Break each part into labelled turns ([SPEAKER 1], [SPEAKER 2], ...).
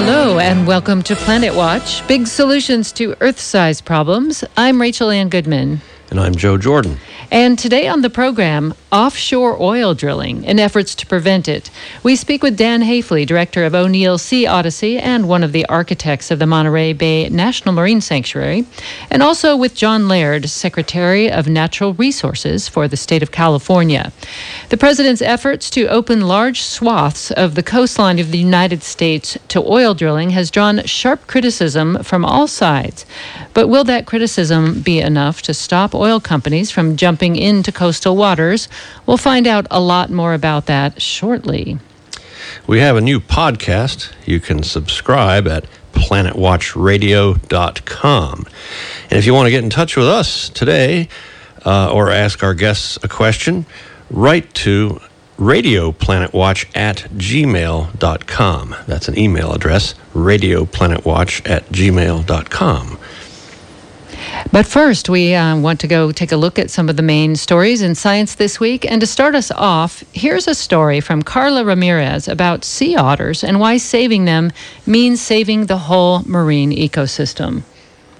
[SPEAKER 1] Hello, and welcome to Planet Watch Big Solutions to Earth Size Problems. I'm Rachel Ann Goodman.
[SPEAKER 2] And I'm Joe Jordan.
[SPEAKER 1] And today on the program, offshore oil drilling and efforts to prevent it. We speak with Dan Haifley, director of O'Neill Sea Odyssey and one of the architects of the Monterey Bay National Marine Sanctuary, and also with John Laird, Secretary of Natural Resources for the state of California. The president's efforts to open large swaths of the coastline of the United States to oil drilling has drawn sharp criticism from all sides. But will that criticism be enough to stop oil companies from jumping into coastal waters? We'll find out a lot more about that shortly.
[SPEAKER 2] We have a new podcast. You can subscribe at planetwatchradio.com. And if you want to get in touch with us today uh, or ask our guests a question, write to radioplanetwatch at gmail.com. That's an email address, radioplanetwatch at gmail.com.
[SPEAKER 1] But first, we uh, want to go take a look at some of the main stories in science this week. And to start us off, here's a story from Carla Ramirez about sea otters and why saving them means saving the whole marine ecosystem.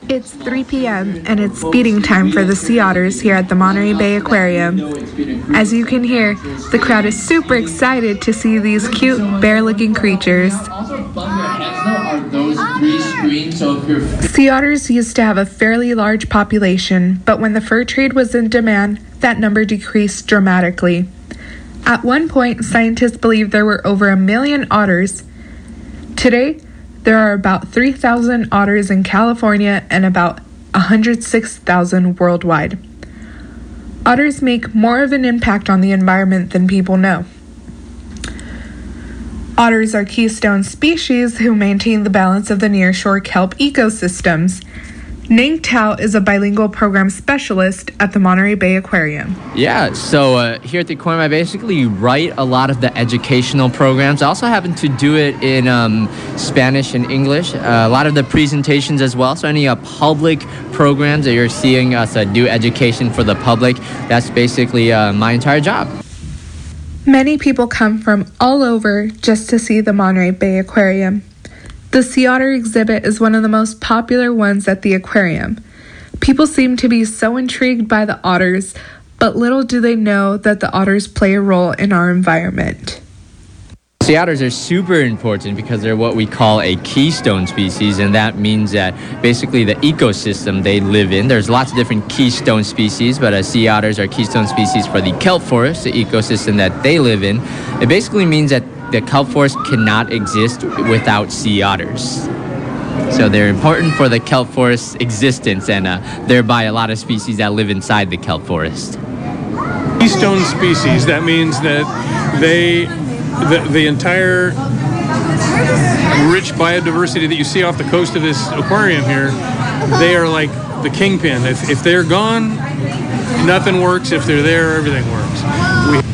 [SPEAKER 3] It's 3 p.m. and it's feeding time for the sea otters here at the Monterey Bay Aquarium. As you can hear, the crowd is super excited to see these cute bear looking creatures. Sea otters used to have a fairly large population, but when the fur trade was in demand, that number decreased dramatically. At one point, scientists believed there were over a million otters. Today, there are about 3,000 otters in California and about 106,000 worldwide. Otters make more of an impact on the environment than people know. Otters are keystone species who maintain the balance of the nearshore kelp ecosystems. Ning Tao is a bilingual program specialist at the Monterey Bay Aquarium.
[SPEAKER 4] Yeah, so uh, here at the aquarium, I basically write a lot of the educational programs. I also happen to do it in um, Spanish and English, uh, a lot of the presentations as well. So, any uh, public programs that you're seeing us uh, do education for the public, that's basically uh, my entire job.
[SPEAKER 3] Many people come from all over just to see the Monterey Bay Aquarium. The sea otter exhibit is one of the most popular ones at the aquarium. People seem to be so intrigued by the otters, but little do they know that the otters play a role in our environment.
[SPEAKER 4] Sea otters are super important because they're what we call a keystone species, and that means that basically the ecosystem they live in. There's lots of different keystone species, but uh, sea otters are keystone species for the kelp forest, the ecosystem that they live in. It basically means that the kelp forest cannot exist without sea otters. So they're important for the kelp forest's existence and uh, thereby a lot of species that live inside the kelp forest.
[SPEAKER 5] Keystone species, that means that they, the, the entire rich biodiversity that you see off the coast of this aquarium here, they are like the kingpin. If, if they're gone, nothing works. If they're there, everything works. We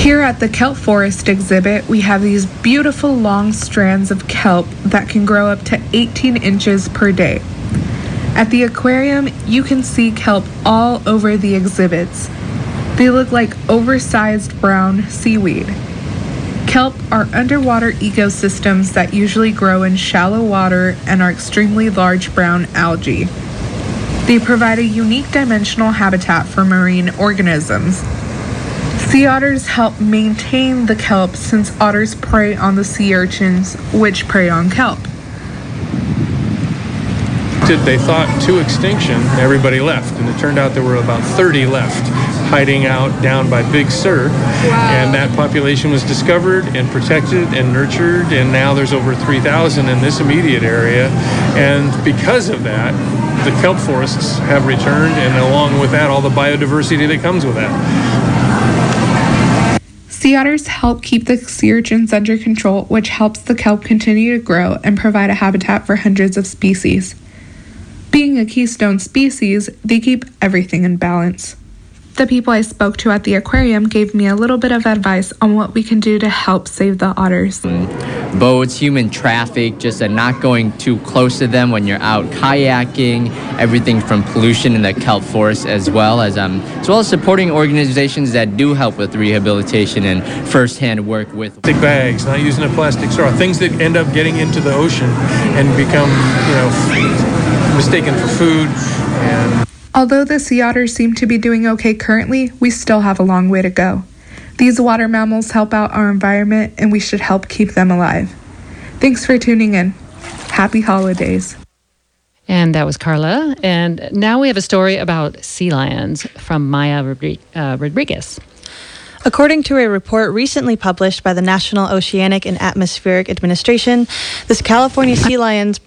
[SPEAKER 3] here at the Kelp Forest exhibit, we have these beautiful long strands of kelp that can grow up to 18 inches per day. At the aquarium, you can see kelp all over the exhibits. They look like oversized brown seaweed. Kelp are underwater ecosystems that usually grow in shallow water and are extremely large brown algae. They provide a unique dimensional habitat for marine organisms. Sea otters help maintain the kelp since otters prey on the sea urchins, which prey on kelp.
[SPEAKER 5] They thought to extinction, everybody left, and it turned out there were about 30 left hiding out down by Big Sur. Wow. And that population was discovered and protected and nurtured, and now there's over 3,000 in this immediate area. And because of that, the kelp forests have returned, and along with that, all the biodiversity that comes with that.
[SPEAKER 3] Sea otters help keep the sea urchins under control, which helps the kelp continue to grow and provide a habitat for hundreds of species. Being a keystone species, they keep everything in balance. The people I spoke to at the aquarium gave me a little bit of advice on what we can do to help save the otters.
[SPEAKER 4] Boats, human traffic, just uh, not going too close to them when you're out kayaking, everything from pollution in the kelp forest as well as um, as well as supporting organizations that do help with rehabilitation and first-hand work with
[SPEAKER 5] Big bags, not using a plastic straw, things that end up getting into the ocean and become, you know, mistaken for food and
[SPEAKER 3] Although the sea otters seem to be doing okay currently, we still have a long way to go. These water mammals help out our environment and we should help keep them alive. Thanks for tuning in. Happy holidays.
[SPEAKER 1] And that was Carla. And now we have a story about sea lions from Maya uh, Rodriguez.
[SPEAKER 6] According to a report recently published by the National Oceanic and Atmospheric Administration, this California sea lions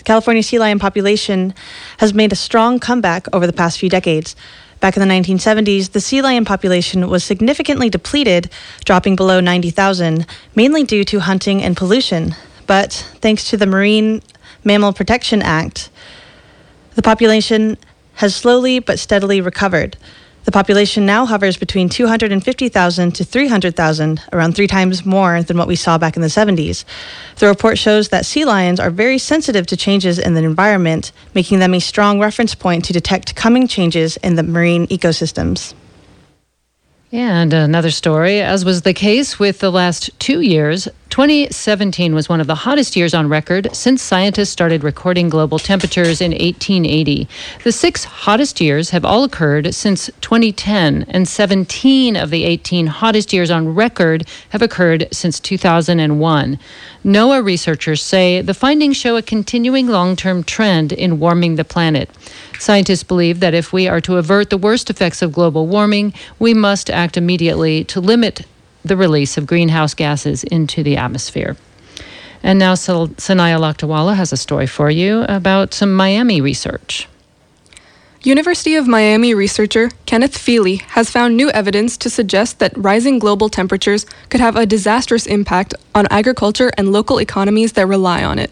[SPEAKER 6] the California sea lion population has made a strong comeback over the past few decades. Back in the 1970s, the sea lion population was significantly depleted, dropping below 90,000, mainly due to hunting and pollution. But thanks to the Marine Mammal Protection Act, the population has slowly but steadily recovered. The population now hovers between 250,000 to 300,000, around three times more than what we saw back in the 70s. The report shows that sea lions are very sensitive to changes in the environment, making them a strong reference point to detect coming changes in the marine ecosystems.
[SPEAKER 1] And another story, as was the case with the last two years, 2017 was one of the hottest years on record since scientists started recording global temperatures in 1880. The six hottest years have all occurred since 2010, and 17 of the 18 hottest years on record have occurred since 2001. NOAA researchers say the findings show a continuing long term trend in warming the planet. Scientists believe that if we are to avert the worst effects of global warming, we must act immediately to limit the release of greenhouse gases into the atmosphere. And now Sanaya Lakdawala has a story for you about some Miami research.
[SPEAKER 7] University of Miami researcher Kenneth Feeley has found new evidence to suggest that rising global temperatures could have a disastrous impact on agriculture and local economies that rely on it.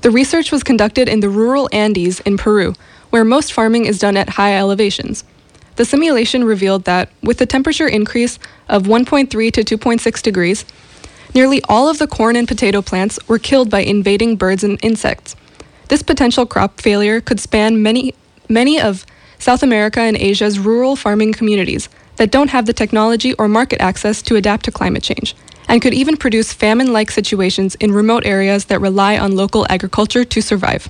[SPEAKER 7] The research was conducted in the rural Andes in Peru, where most farming is done at high elevations. The simulation revealed that, with a temperature increase of 1.3 to 2.6 degrees, nearly all of the corn and potato plants were killed by invading birds and insects. This potential crop failure could span many, many of South America and Asia's rural farming communities that don't have the technology or market access to adapt to climate change, and could even produce famine like situations in remote areas that rely on local agriculture to survive.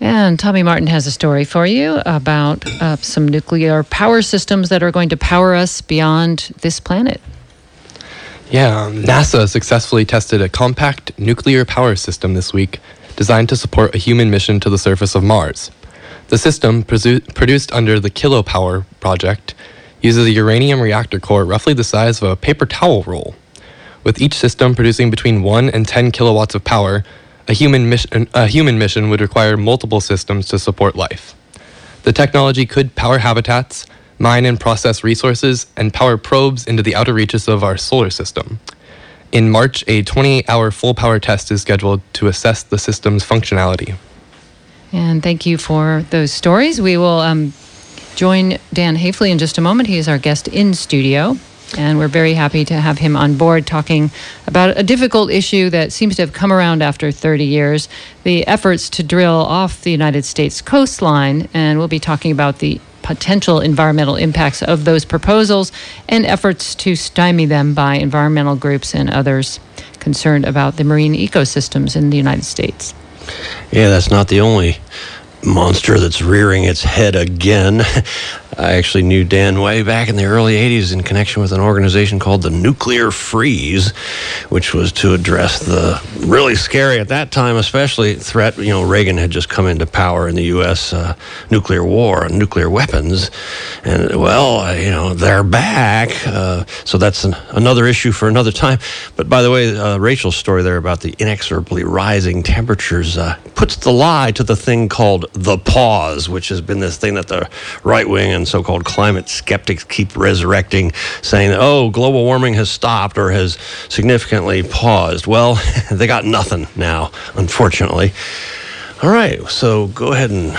[SPEAKER 1] And Tommy Martin has a story for you about uh, some nuclear power systems that are going to power us beyond this planet.
[SPEAKER 8] Yeah, um, NASA successfully tested a compact nuclear power system this week designed to support a human mission to the surface of Mars. The system, produced under the Kilopower project, uses a uranium reactor core roughly the size of a paper towel roll. With each system producing between 1 and 10 kilowatts of power, a human, mission, a human mission would require multiple systems to support life. The technology could power habitats, mine and process resources, and power probes into the outer reaches of our solar system. In March, a 28 hour full power test is scheduled to assess the system's functionality.
[SPEAKER 1] And thank you for those stories. We will um, join Dan Haifley in just a moment. He is our guest in studio. And we're very happy to have him on board talking about a difficult issue that seems to have come around after 30 years the efforts to drill off the United States coastline. And we'll be talking about the potential environmental impacts of those proposals and efforts to stymie them by environmental groups and others concerned about the marine ecosystems in the United States.
[SPEAKER 2] Yeah, that's not the only monster that's rearing its head again. I actually knew Dan way back in the early 80s in connection with an organization called the Nuclear Freeze, which was to address the really scary, at that time especially, threat. You know, Reagan had just come into power in the U.S. Uh, nuclear war and nuclear weapons. And, well, uh, you know, they're back. Uh, so that's an, another issue for another time. But by the way, uh, Rachel's story there about the inexorably rising temperatures uh, puts the lie to the thing called the pause, which has been this thing that the right wing and so called climate skeptics keep resurrecting, saying, oh, global warming has stopped or has significantly paused. Well, they got nothing now, unfortunately. All right, so go ahead and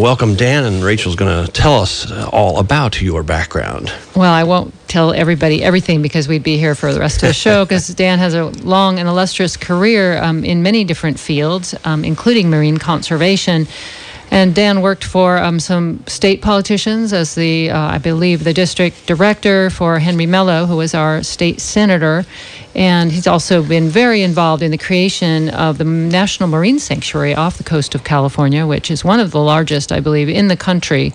[SPEAKER 2] welcome Dan, and Rachel's going to tell us all about your background.
[SPEAKER 1] Well, I won't tell everybody everything because we'd be here for the rest of the show because Dan has a long and illustrious career um, in many different fields, um, including marine conservation. And Dan worked for um, some state politicians as the, uh, I believe, the district director for Henry Mello, who was our state senator. And he's also been very involved in the creation of the National Marine Sanctuary off the coast of California, which is one of the largest, I believe, in the country.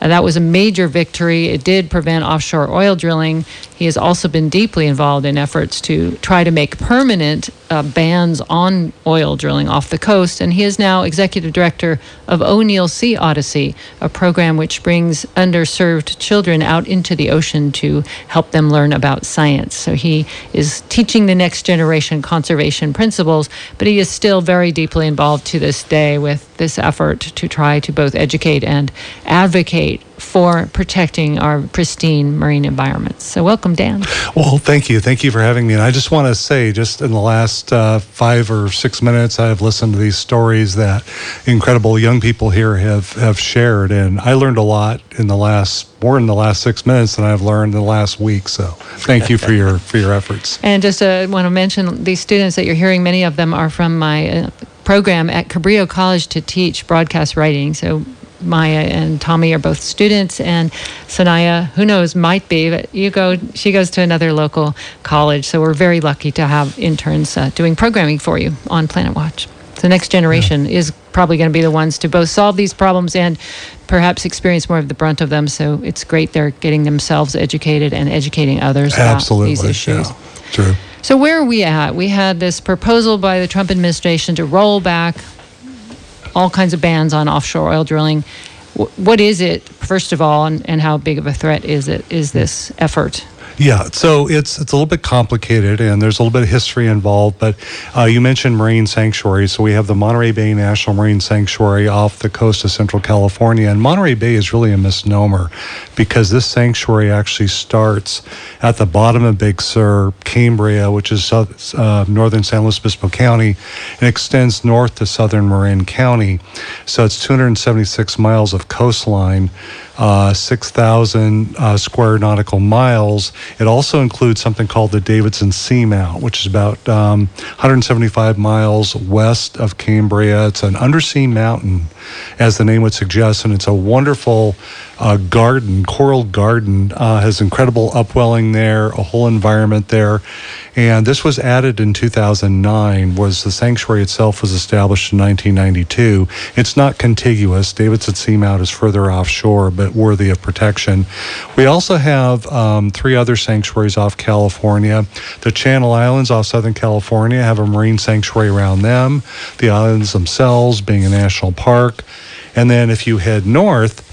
[SPEAKER 1] Uh, that was a major victory. It did prevent offshore oil drilling. He has also been deeply involved in efforts to try to make permanent uh, bans on oil drilling off the coast. And he is now executive director of O'Neill Sea Odyssey, a program which brings underserved children out into the ocean to help them learn about science. So he is teaching the next generation conservation principles, but he is still very deeply involved to this day with this effort to try to both educate and advocate for protecting our pristine marine environments. So, welcome, Dan.
[SPEAKER 9] Well, thank you. Thank you for having me. And I just want to say, just in the last uh, five or six minutes, I've listened to these stories that incredible young people here have, have shared. And I learned a lot in the last, more in the last six minutes than I've learned in the last week. So, thank you for your, for your efforts.
[SPEAKER 1] And just uh, want to mention these students that you're hearing, many of them are from my uh, program at Cabrillo College to teach broadcast writing. So Maya and Tommy are both students, and Sanaya, who knows, might be, but you go, she goes to another local college. So we're very lucky to have interns uh, doing programming for you on Planet Watch. The next generation yeah. is probably going to be the ones to both solve these problems and perhaps experience more of the brunt of them. So it's great they're getting themselves educated and educating others
[SPEAKER 9] Absolutely.
[SPEAKER 1] about these issues.
[SPEAKER 9] Yeah. True.
[SPEAKER 1] So where are we at? We had this proposal by the Trump administration to roll back all kinds of bans on offshore oil drilling. What is it, first of all, and, and how big of a threat is it? Is this effort?
[SPEAKER 9] Yeah, so it's it's a little bit complicated, and there's a little bit of history involved. But uh, you mentioned marine sanctuaries, so we have the Monterey Bay National Marine Sanctuary off the coast of Central California, and Monterey Bay is really a misnomer because this sanctuary actually starts at the bottom of Big Sur, Cambria, which is uh, northern San Luis Obispo County, and extends north to southern Marin County. So it's 276 miles of coastline uh, 6,000 uh, square nautical miles. It also includes something called the Davidson Seamount, which is about um, 175 miles west of Cambria. It's an undersea mountain, as the name would suggest, and it's a wonderful uh, garden, coral garden. Uh, has incredible upwelling there, a whole environment there. And this was added in 2009, was the sanctuary itself was established in 1992. It's not contiguous. Davidson Seamount is further offshore, but worthy of protection. We also have um, three other sanctuaries off California. The Channel Islands off Southern California have a marine sanctuary around them, the islands themselves being a national park. And then if you head north,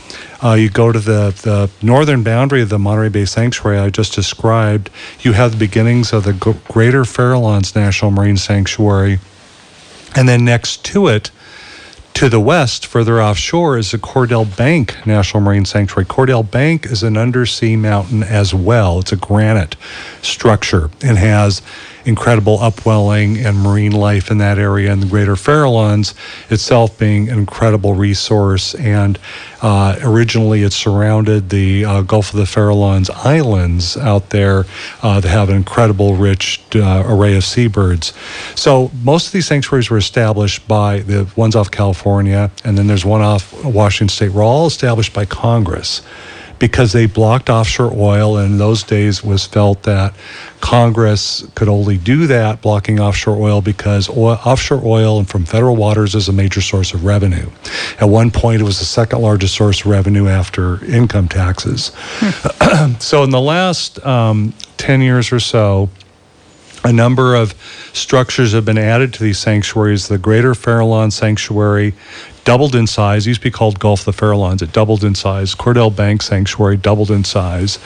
[SPEAKER 9] uh, you go to the, the northern boundary of the Monterey Bay Sanctuary I just described, you have the beginnings of the Greater Farallones National Marine Sanctuary. And then next to it, to the west, further offshore, is the Cordell Bank National Marine Sanctuary. Cordell Bank is an undersea mountain as well. It's a granite structure and has incredible upwelling and marine life in that area, and the Greater Farallones itself being an incredible resource. And uh, originally, it surrounded the uh, Gulf of the Farallones Islands out there uh, that have an incredible, rich uh, array of seabirds. So most of these sanctuaries were established by the ones off California, and then there's one off Washington State. Were all established by Congress because they blocked offshore oil. And in those days, was felt that Congress could only do that, blocking offshore oil, because oil, offshore oil and from federal waters is a major source of revenue. At one point, it was the second largest source of revenue after income taxes. So, in the last um, 10 years or so, a number of structures have been added to these sanctuaries. The Greater Farallon Sanctuary doubled in size. It used to be called Gulf of the Farallones. It doubled in size. Cordell Bank Sanctuary doubled in size,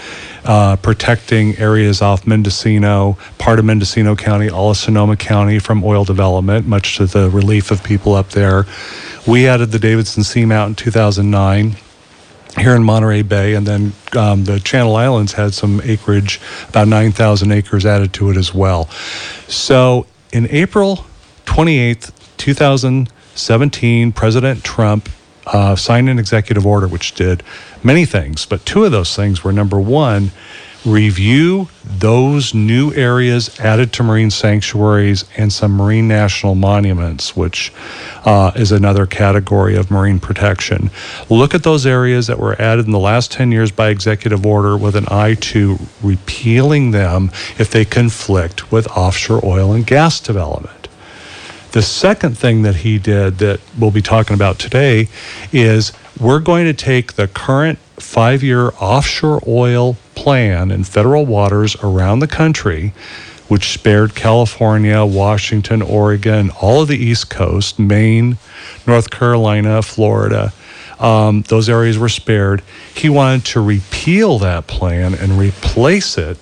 [SPEAKER 9] uh, protecting areas off Mendocino, part of Mendocino County, all of Sonoma County from oil development, much to the relief of people up there. We added the Davidson Seamount in 2009 here in Monterey Bay, and then um, the Channel Islands had some acreage, about 9,000 acres added to it as well. So in April 28th, 2000. 2017, President Trump uh, signed an executive order which did many things, but two of those things were number one, review those new areas added to marine sanctuaries and some marine national monuments, which uh, is another category of marine protection. Look at those areas that were added in the last 10 years by executive order with an eye to repealing them if they conflict with offshore oil and gas development. The second thing that he did that we'll be talking about today is we're going to take the current five year offshore oil plan in federal waters around the country, which spared California, Washington, Oregon, all of the East Coast, Maine, North Carolina, Florida. Um, those areas were spared. He wanted to repeal that plan and replace it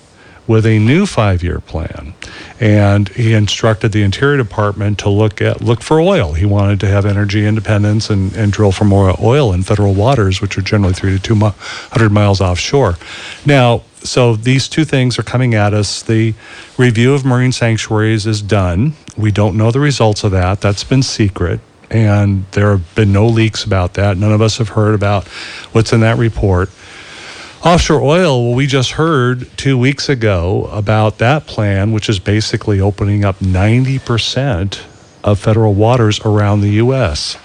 [SPEAKER 9] with a new five-year plan, and he instructed the Interior Department to look at look for oil. He wanted to have energy independence and, and drill for more oil in federal waters, which are generally three to two hundred miles offshore. Now, so these two things are coming at us. The review of marine sanctuaries is done. We don't know the results of that. That's been secret. And there have been no leaks about that. None of us have heard about what's in that report. Offshore oil, well, we just heard two weeks ago about that plan, which is basically opening up 90% of federal waters around the U.S.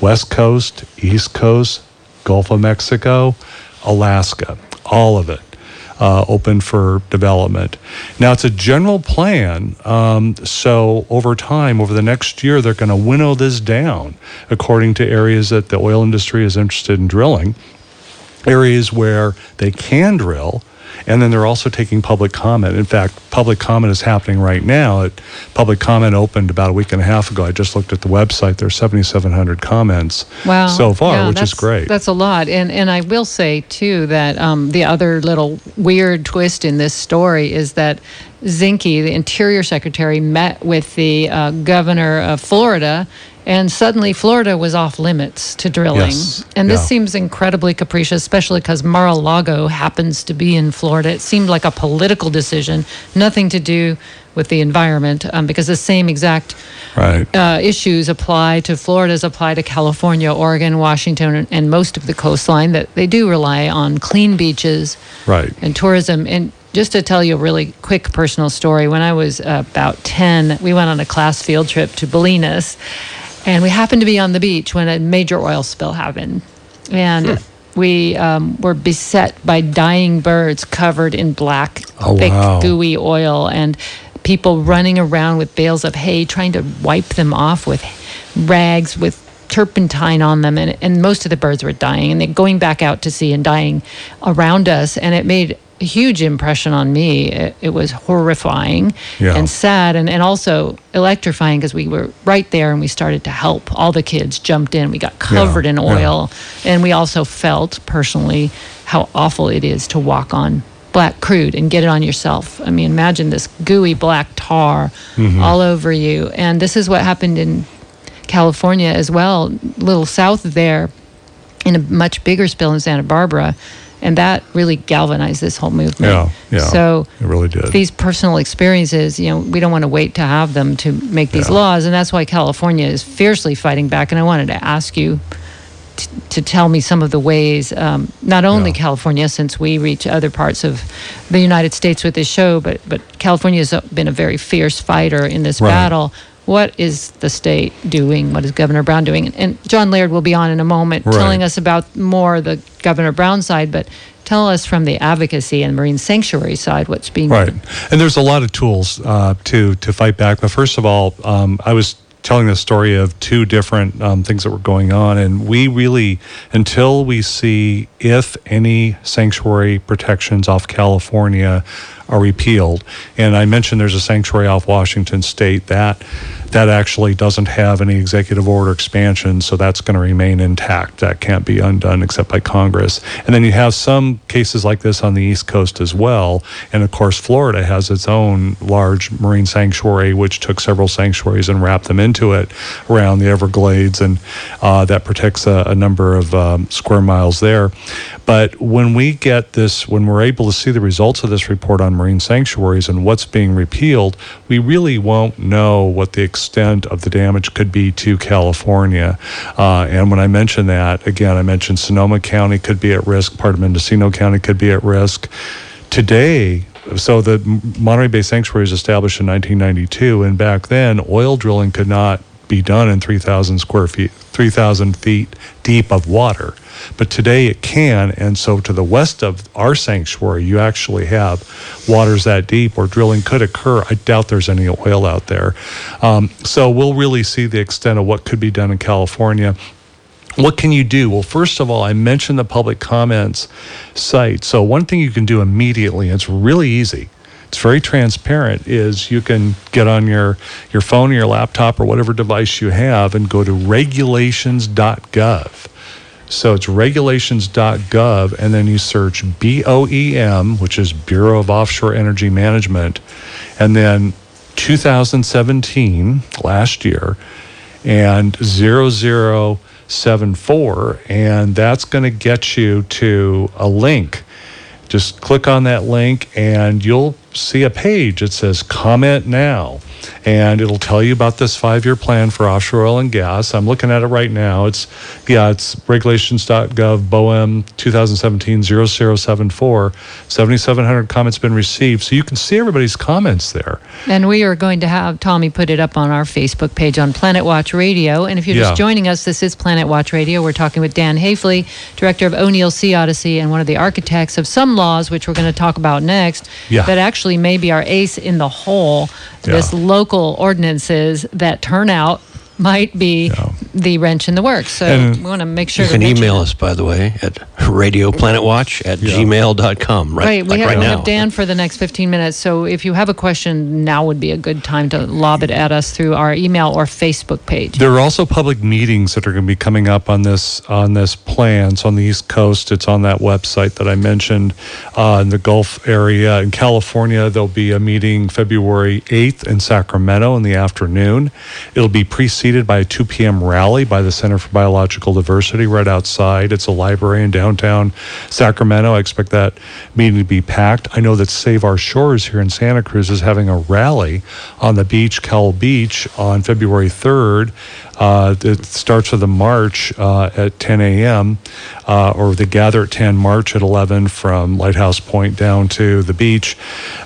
[SPEAKER 9] West Coast, East Coast, Gulf of Mexico, Alaska, all of it. Uh, open for development. Now, it's a general plan. Um, so, over time, over the next year, they're going to winnow this down according to areas that the oil industry is interested in drilling areas where they can drill. And then they're also taking public comment. In fact, public comment is happening right now. It, public comment opened about a week and a half ago. I just looked at the website. There's 7,700 comments
[SPEAKER 1] wow.
[SPEAKER 9] so far,
[SPEAKER 1] yeah,
[SPEAKER 9] which is great.
[SPEAKER 1] That's a lot. And and I will say too that um, the other little weird twist in this story is that Zinke, the Interior Secretary, met with the uh, governor of Florida and suddenly Florida was off limits to drilling.
[SPEAKER 9] Yes.
[SPEAKER 1] And this
[SPEAKER 9] Yeah.
[SPEAKER 1] seems incredibly capricious, especially because Mar a Lago happens to be in Florida. It seemed like a political decision, nothing to do with the environment, um, because the same exact
[SPEAKER 9] right.
[SPEAKER 1] uh, issues apply to Florida as apply to California, Oregon, Washington, and- most of the coastline. That they do rely on clean beaches
[SPEAKER 9] Right.
[SPEAKER 1] and tourism. And just to tell you a really quick personal story, when I was about 10, we went on a class field trip to Bolinas, and we happened to be on the beach when a major oil spill happened. And we um, were beset by dying birds covered in black,
[SPEAKER 9] Oh,
[SPEAKER 1] thick,
[SPEAKER 9] wow.
[SPEAKER 1] gooey oil, and people running around with bales of hay trying to wipe them off with rags with turpentine on them and, and most of the birds were dying and going back out to sea and dying around us and it made a huge impression on me it, it was horrifying
[SPEAKER 9] Yeah.
[SPEAKER 1] and sad and, and also electrifying because we were right there and we started to help all the kids jumped in we got covered in
[SPEAKER 9] yeah.
[SPEAKER 1] oil and we also felt personally how awful it is to walk on black crude and get it on yourself. I mean, imagine this gooey black tar mm-hmm. all over you. And this is what happened in California as well, a little south of there, in a much bigger spill in Santa Barbara. And that really galvanized this whole movement.
[SPEAKER 9] Yeah, yeah.
[SPEAKER 1] So
[SPEAKER 9] It really did.
[SPEAKER 1] these personal experiences, you know, we don't want to wait to have them to make these
[SPEAKER 9] Yeah.
[SPEAKER 1] laws, and that's why California is fiercely fighting back. And I wanted to ask you t- to tell me some of the ways, um, not only
[SPEAKER 9] Yeah.
[SPEAKER 1] California, since we reach other parts of the United States with this show, but but California has been a very fierce fighter in this
[SPEAKER 9] Right.
[SPEAKER 1] battle. What is the state doing? What is Governor Brown doing? And John Laird will be on in a moment,
[SPEAKER 9] Right.
[SPEAKER 1] telling us about more the Governor Brown side, but. Tell us from the advocacy and marine sanctuary side what's being
[SPEAKER 9] Right, and there's a lot of tools uh, to to fight back. But first of all, um, I was telling the story of two different um, things that were going on, and we really, until we see if any sanctuary protections off California are repealed, and I mentioned there's a sanctuary off Washington State that that actually doesn't have any executive order expansion, so that's going to remain intact. That can't be undone except by Congress. And then you have some cases like this on the East Coast as well. And of course, Florida has its own large marine sanctuary, which took several sanctuaries and wrapped them into it around the Everglades, and uh, that protects a, a number of um, square miles there. But when we get this, when we're able to see the results of this report on marine sanctuaries and what's being repealed, we really won't know what the extent of the damage could be to California. Uh, and when I mention that, again, I mentioned Sonoma County could be at risk, part of Mendocino County could be at risk. Today, so the Monterey Bay Sanctuary was established in 1992, and back then, oil drilling could not be done in 3,000 square feet, 3,000 feet deep of water. But today it can, and so to the west of our sanctuary, you actually have waters that deep where drilling could occur. I doubt there's any oil out there. Um, so we'll really see the extent of what could be done in California. What can you do? Well, first of all, I mentioned the public comments site. So, one thing you can do immediately, it's really easy, it's very transparent, is you can get on your, your phone or your laptop or whatever device you have and go to regulations.gov. So it's regulations.gov, and then you search BOEM, which is Bureau of Offshore Energy Management, and then 2017, last year, and 0074, and that's going to get you to a link. Just click on that link, and you'll see a page. It says comment now and it'll tell you about this five-year plan for offshore oil and gas. I'm looking at it right now. It's yeah, it's regulations.gov BOEM 2017-0074. 7,700 comments been received, so you can see everybody's comments there.
[SPEAKER 1] And we are going to have Tommy put it up on our Facebook page on Planet Watch Radio. And if you're
[SPEAKER 9] Yeah.
[SPEAKER 1] just joining us, this is Planet Watch Radio. We're talking with Dan Haifley, director of O'Neill Sea Odyssey and one of the architects of some laws, which we're going to talk about next,
[SPEAKER 9] Yeah.
[SPEAKER 1] that actually may be our ace in the hole. This local ordinances that turn out might be
[SPEAKER 9] Yeah.
[SPEAKER 1] the wrench in the works. So
[SPEAKER 9] And
[SPEAKER 1] we want to make sure
[SPEAKER 2] You can email
[SPEAKER 1] that.
[SPEAKER 2] us, by the way, at radioplanetwatch at
[SPEAKER 9] Yeah.
[SPEAKER 2] gmail.com. Right,
[SPEAKER 1] Right, we,
[SPEAKER 2] like
[SPEAKER 1] have,
[SPEAKER 2] right
[SPEAKER 1] we
[SPEAKER 2] now.
[SPEAKER 1] have Dan for the next 15 minutes. So if you have a question, now would be a good time to lob it at us through our email or Facebook page.
[SPEAKER 9] There are also public meetings that are going to be coming up on this on this plan. So on the East Coast, it's on that website that I mentioned. Uh, in the Gulf area in California, there'll be a meeting February 8th in Sacramento in the afternoon. It'll be preceded by a 2 p.m. rally by the Center for Biological Diversity right outside. It's a library in downtown Sacramento. I expect that meeting to be packed. I know that Save Our Shores here in Santa Cruz is having a rally on the beach, Cowell Beach, on February 3rd. Uh, it starts with a march uh, at 10 a.m. Uh, or they gather at 10, march at 11 from Lighthouse Point down to the beach.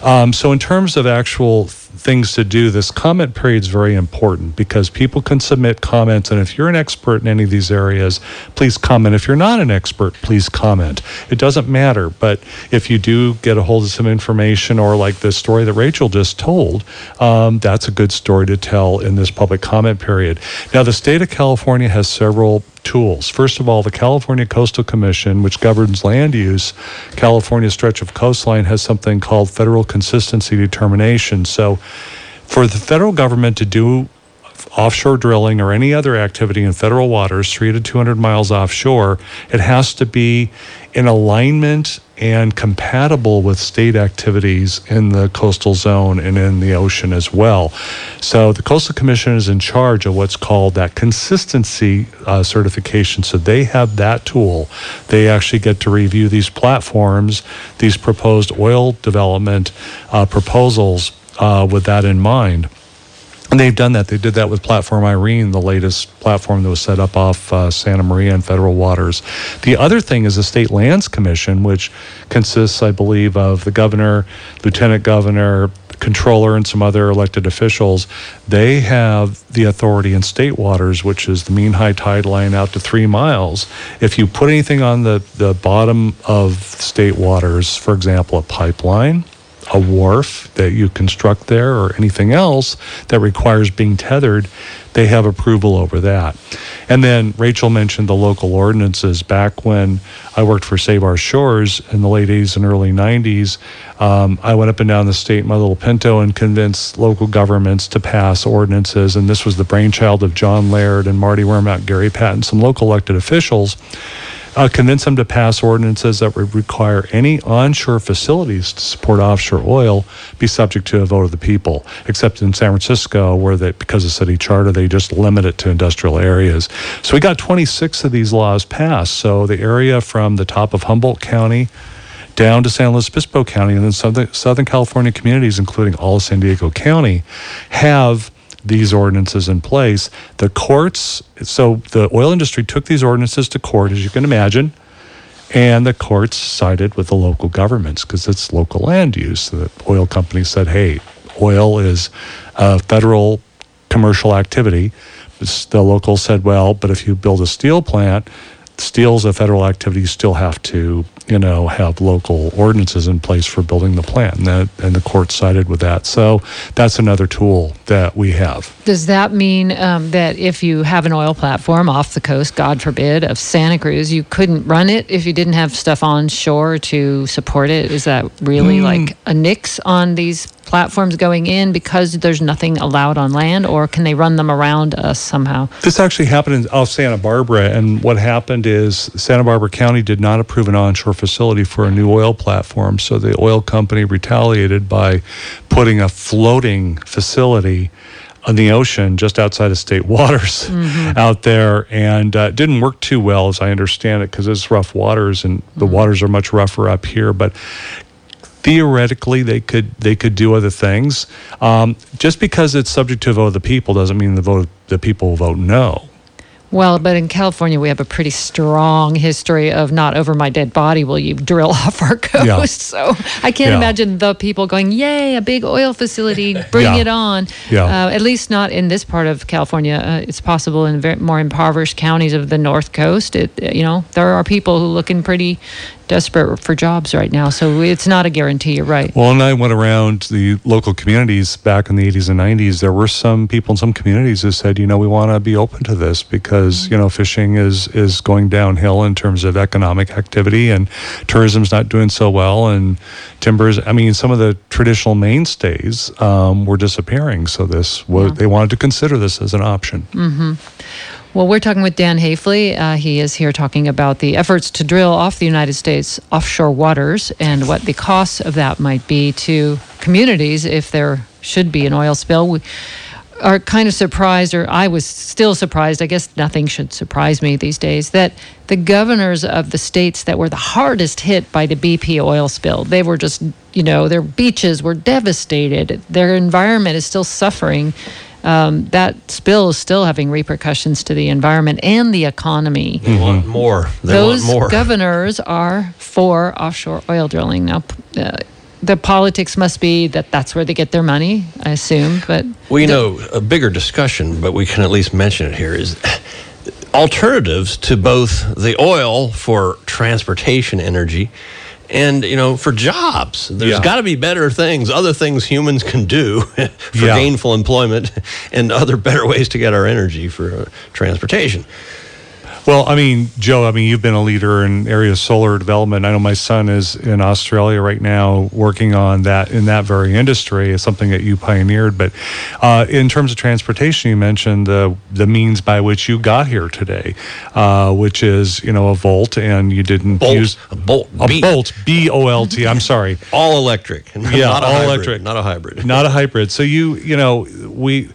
[SPEAKER 9] Um, so, in terms of actual things to do, this comment period is very important because people can submit comments. And if you're an expert in any of these areas, please comment. If you're not an expert, please comment. It doesn't matter. But if you do get a hold of some information or like the story that Rachel just told, um, that's a good story to tell in this public comment period. Now, the state of California has several tools. First of all, the California Coastal Commission, which governs land use, California stretch of coastline has something called federal consistency determination. So, for the federal government to do offshore drilling or any other activity in federal waters, three to 200 miles offshore, it has to be in alignment and compatible with state activities in the coastal zone and in the ocean as well. So the Coastal Commission is in charge of what's called that consistency uh, certification. So they have that tool. They actually get to review these platforms, these proposed oil development uh, proposals uh, with that in mind. And they've done that. They did that with Platform Irene, the latest platform that was set up off uh, Santa Maria and federal waters. The other thing is the State Lands Commission, which consists, I believe, of the governor, lieutenant governor, controller, and some other elected officials. They have the authority in state waters, which is the mean high tide line out to three miles. If you put anything on the, the bottom of state waters, for example, a pipeline, a wharf that you construct there or anything else that requires being tethered, they have approval over that. And then Rachel mentioned the local ordinances. Back when I worked for Save Our Shores in the late 80s and early 90s, um, I went up and down the state in my little Pinto and convinced local governments to pass ordinances. And this was the brainchild of John Laird and Mardi Wormhoudt, Gary Patton, some local elected officials uh, convince them to pass ordinances that would require any onshore facilities to support offshore oil be subject to a vote of the people, except in San Francisco, where they, because of city charter, they just limit it to industrial areas. So we got 26 of these laws passed. So the area from the top of Humboldt County down to San Luis Obispo County and then Southern, Southern California communities, including all of San Diego County, have these ordinances in place. The courts, so the oil industry took these ordinances to court, as you can imagine, and the courts sided with the local governments because it's local land use. The oil companies said, hey, oil is a federal commercial activity. The locals said, well, but if you build a steel plant, steel's a federal activity, you still have to, you know, have local ordinances in place for building the plant. And, that, and the court sided with that. So that's another tool that we have.
[SPEAKER 1] Does that mean um, that if you have an oil platform off the coast, God forbid, of Santa Cruz, you couldn't run it if you didn't have stuff on shore to support it? Is that really mm. like a nix on these platforms going in because there's nothing allowed on land, or can they run them around us somehow?
[SPEAKER 9] This actually happened in off Santa Barbara, and what happened is Santa Barbara County did not approve an onshore facility for a new oil platform, so the oil company retaliated by putting a floating facility on the ocean just outside of state waters mm-hmm. out there and uh, didn't work too well as i understand it because it's rough waters and the mm-hmm. waters are much rougher up here but theoretically they could they could do other things. Um, just because it's subject to a vote of the people doesn't mean the vote the people will vote no.
[SPEAKER 1] Well, but in California, we have a pretty strong history of not over my dead body will you drill off our coast. Yeah. So I can't yeah. imagine the people going, yay, a big oil facility, bring yeah. it on. Yeah. Uh, at least not in this part of California. Uh, it's possible in very, more impoverished counties of the North Coast. It, you know, there are people who looking pretty desperate for jobs right now. So it's not a guarantee. You're right.
[SPEAKER 9] Well, and I went around the local communities back in the 80s and 90s. There were some people in some communities who said, you know, we want to be open to this because you know fishing is is going downhill in terms of economic activity and tourism's not doing so well and timbers. I mean, some of the traditional mainstays um, were disappearing. So this was yeah. they wanted to consider this as an option.
[SPEAKER 1] Mm-hmm. Well, we're talking with Dan Haifley. Uh, he is here talking about the efforts to drill off the United States offshore waters and what the costs of that might be to communities if there should be an oil spill. We are kind of surprised, or I was still surprised. I guess nothing should surprise me these days that the governors of the states that were the hardest hit by the BP oil spill, they were just, you know, their beaches were devastated. Their environment is still suffering um, that spill is still having repercussions to the environment and the economy.
[SPEAKER 2] They want more. They
[SPEAKER 1] Those
[SPEAKER 2] want more.
[SPEAKER 1] governors are for offshore oil drilling. Now, uh, the politics must be that that's where they get their money, I assume. But
[SPEAKER 2] we know a bigger discussion, but we can at least mention it here is alternatives to both the oil for transportation energy and you know for jobs there's yeah. got to be better things other things humans can do for yeah. gainful employment and other better ways to get our energy for uh, transportation
[SPEAKER 9] well, I mean, Joe, I mean, you've been a leader in areas solar development. I know my son is in Australia right now working on that in that very industry. It's something that you pioneered. But uh, in terms of transportation, you mentioned the the means by which you got here today, uh, which is you know a Volt, and you didn't
[SPEAKER 2] bolt,
[SPEAKER 9] use
[SPEAKER 2] a Bolt,
[SPEAKER 9] a B. Bolt, B O L T. I'm sorry,
[SPEAKER 2] all electric.
[SPEAKER 9] Yeah, all hybrid, electric,
[SPEAKER 2] not a hybrid.
[SPEAKER 9] Not a hybrid. So you you know we.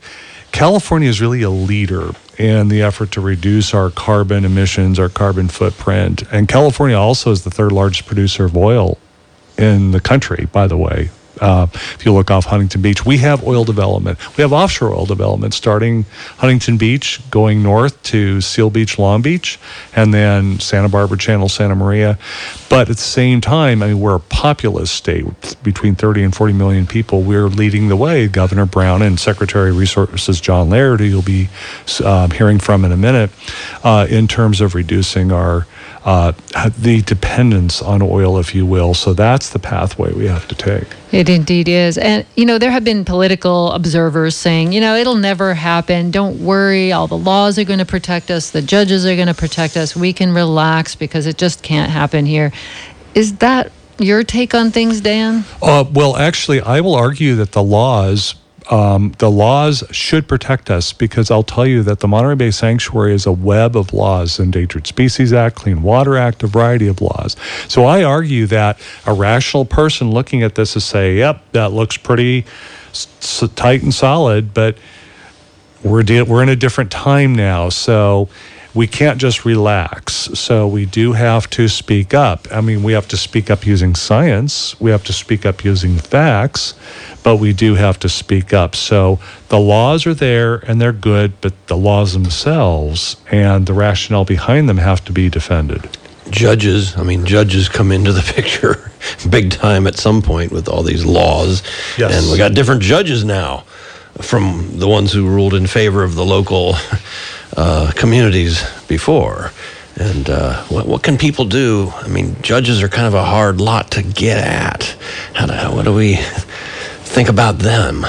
[SPEAKER 9] California is really a leader in the effort to reduce our carbon emissions, our carbon footprint. And California also is the third largest producer of oil in the country, by the way. Uh, if you look off Huntington Beach, we have oil development. We have offshore oil development starting Huntington Beach, going north to Seal Beach, Long Beach, and then Santa Barbara Channel, Santa Maria. But at the same time, I mean, we're a populous state between 30 and 40 million people. We're leading the way. Governor Brown and Secretary of Resources John Laird, who you'll be um, hearing from in a minute, uh, in terms of reducing our uh, the dependence on oil, if you will. So that's the pathway we have to take.
[SPEAKER 1] It indeed is. And, you know, there have been political observers saying, you know, it'll never happen. Don't worry. All the laws are going to protect us. The judges are going to protect us. We can relax because it just can't happen here. Is that your take on things, Dan?
[SPEAKER 9] Uh, well, actually, I will argue that the laws um, the laws should protect us because I'll tell you that the Monterey Bay Sanctuary is a web of laws Endangered Species Act, Clean Water Act, a variety of laws. So I argue that a rational person looking at this is say, yep, that looks pretty s- tight and solid, but we're, de- we're in a different time now. So we can't just relax. So we do have to speak up. I mean, we have to speak up using science, we have to speak up using facts, but we do have to speak up. So the laws are there and they're good, but the laws themselves and the rationale behind them have to be defended.
[SPEAKER 2] Judges, I mean, judges come into the picture big time at some point with all these laws.
[SPEAKER 9] Yes.
[SPEAKER 2] And we got different judges now from the ones who ruled in favor of the local uh, communities before. And uh, what, what can people do? I mean, judges are kind of a hard lot to get at. How what do we think about them?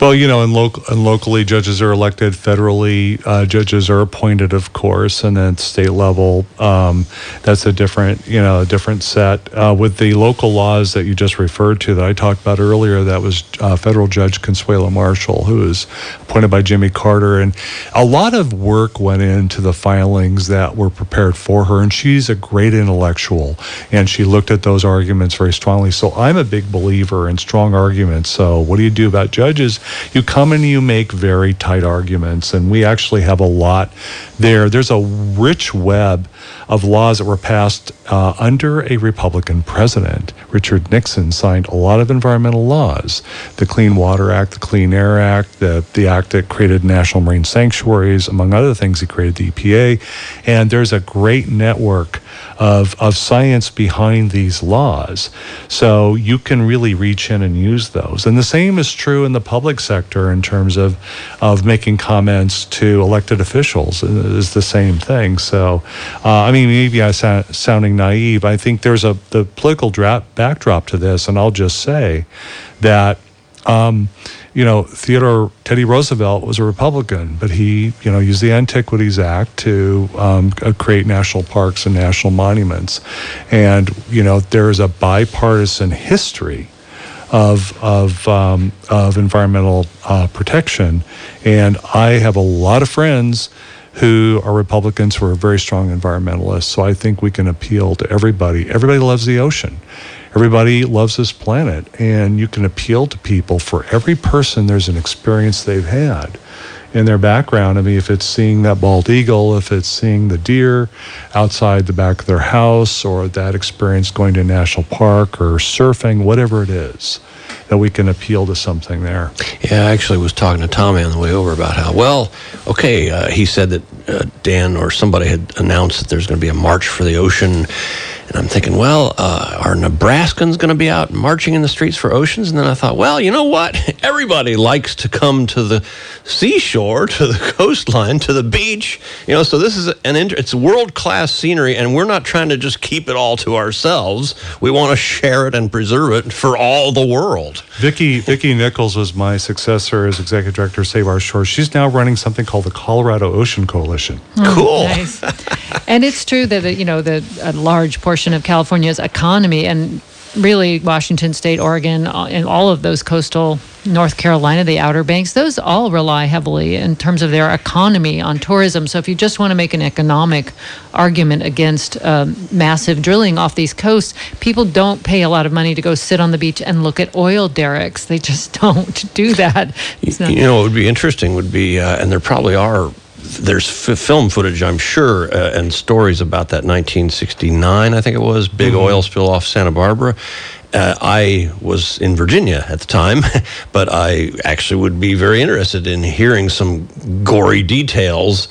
[SPEAKER 9] Well, you know, and, and locally, judges are elected. Federally, uh, judges are appointed, of course, and then state level, um, that's a different, you know, a different set. Uh, with the local laws that you just referred to, that I talked about earlier, that was uh, federal judge Consuelo Marshall, who was appointed by Jimmy Carter, and a lot of work went into the filings that were prepared for her, and she's a great intellectual, and she looked at those arguments very strongly. So I'm a big believer in strong arguments. So what do you do about judges? You come and you make very tight arguments, and we actually have a lot there. There's a rich web of laws that were passed uh, under a Republican president. Richard Nixon signed a lot of environmental laws the Clean Water Act, the Clean Air Act, the, the act that created national marine sanctuaries, among other things, he created the EPA. And there's a great network of, of science behind these laws. So you can really reach in and use those. And the same is true in the public sector in terms of, of making comments to elected officials, is the same thing. So, uh, I mean, maybe I'm sa- sounding naive. I think there's a the political dra- backdrop to this, and I'll just say that. Um, you know, Theodore Teddy Roosevelt was a Republican, but he, you know, used the Antiquities Act to um, uh, create national parks and national monuments, and you know, there is a bipartisan history of of um, of environmental uh, protection, and I have a lot of friends who are Republicans who are very strong environmentalists. So I think we can appeal to everybody. Everybody loves the ocean everybody loves this planet and you can appeal to people for every person there's an experience they've had in their background i mean if it's seeing that bald eagle if it's seeing the deer outside the back of their house or that experience going to a national park or surfing whatever it is that we can appeal to something there.
[SPEAKER 2] Yeah, I actually was talking to Tommy on the way over about how, well, okay, uh, he said that uh, Dan or somebody had announced that there's going to be a march for the ocean and I'm thinking, well, uh, are Nebraskans going to be out marching in the streets for oceans? And then I thought, well, you know what? Everybody likes to come to the seashore, to the coastline, to the beach. You know, so this is an it's world class scenery, and we're not trying to just keep it all to ourselves. We want to share it and preserve it for all the world.
[SPEAKER 9] Vicki Vicki Nichols was my successor as executive director of Save Our Shores. She's now running something called the Colorado Ocean Coalition.
[SPEAKER 2] Oh, cool.
[SPEAKER 1] Nice. and it's true that you know the a large portion portion of California's economy and really Washington State, Oregon, uh, and all of those coastal North Carolina, the Outer Banks, those all rely heavily in terms of their economy on tourism. So if you just want to make an economic argument against um, massive drilling off these coasts, people don't pay a lot of money to go sit on the beach and look at oil derricks. They just don't do that.
[SPEAKER 2] You know, it would be interesting would be, uh, and there probably are there's f- film footage, I'm sure, uh, and stories about that 1969, I think it was, big mm-hmm. oil spill off Santa Barbara. Uh, I was in Virginia at the time, but I actually would be very interested in hearing some gory details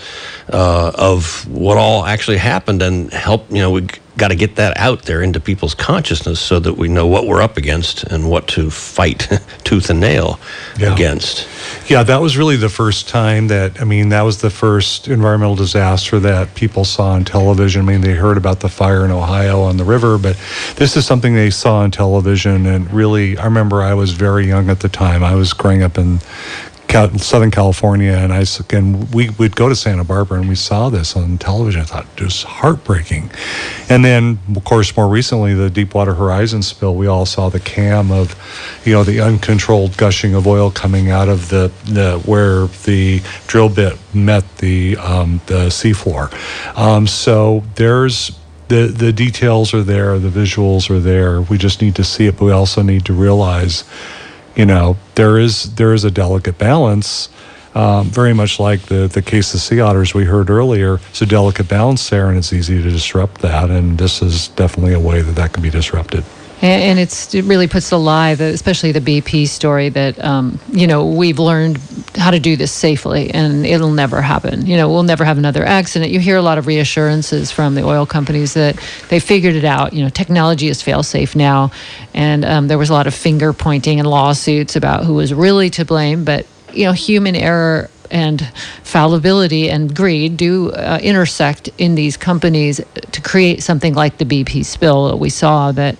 [SPEAKER 2] uh, of what all actually happened and help. You know, we got to get that out there into people's consciousness so that we know what we're up against and what to fight tooth and nail yeah. against.
[SPEAKER 9] Yeah, that was really the first time that, I mean, that was the first environmental disaster that people saw on television. I mean, they heard about the fire in Ohio on the river, but this is something they saw on television. And really, I remember I was very young at the time. I was growing up in Southern California, and I and we would go to Santa Barbara, and we saw this on television. I thought it was heartbreaking. And then, of course, more recently, the Deepwater Horizon spill. We all saw the cam of, you know, the uncontrolled gushing of oil coming out of the, the where the drill bit met the um, the seafloor. Um, so there's the the details are there, the visuals are there. We just need to see it, but we also need to realize you know there is there is a delicate balance um, very much like the, the case of sea otters we heard earlier. It's a delicate balance there, and it's easy to disrupt that. And this is definitely a way that that can be disrupted.
[SPEAKER 1] And, and it's, it really puts to lie, the, especially the BP story, that um, you know we've learned how to do this safely, and it'll never happen. You know, we'll never have another accident. You hear a lot of reassurances from the oil companies that they figured it out. You know, technology is fail safe now, and um, there was a lot of finger pointing and lawsuits about who was really to blame. But you know, human error and fallibility and greed do uh, intersect in these companies to create something like the BP spill. That we saw that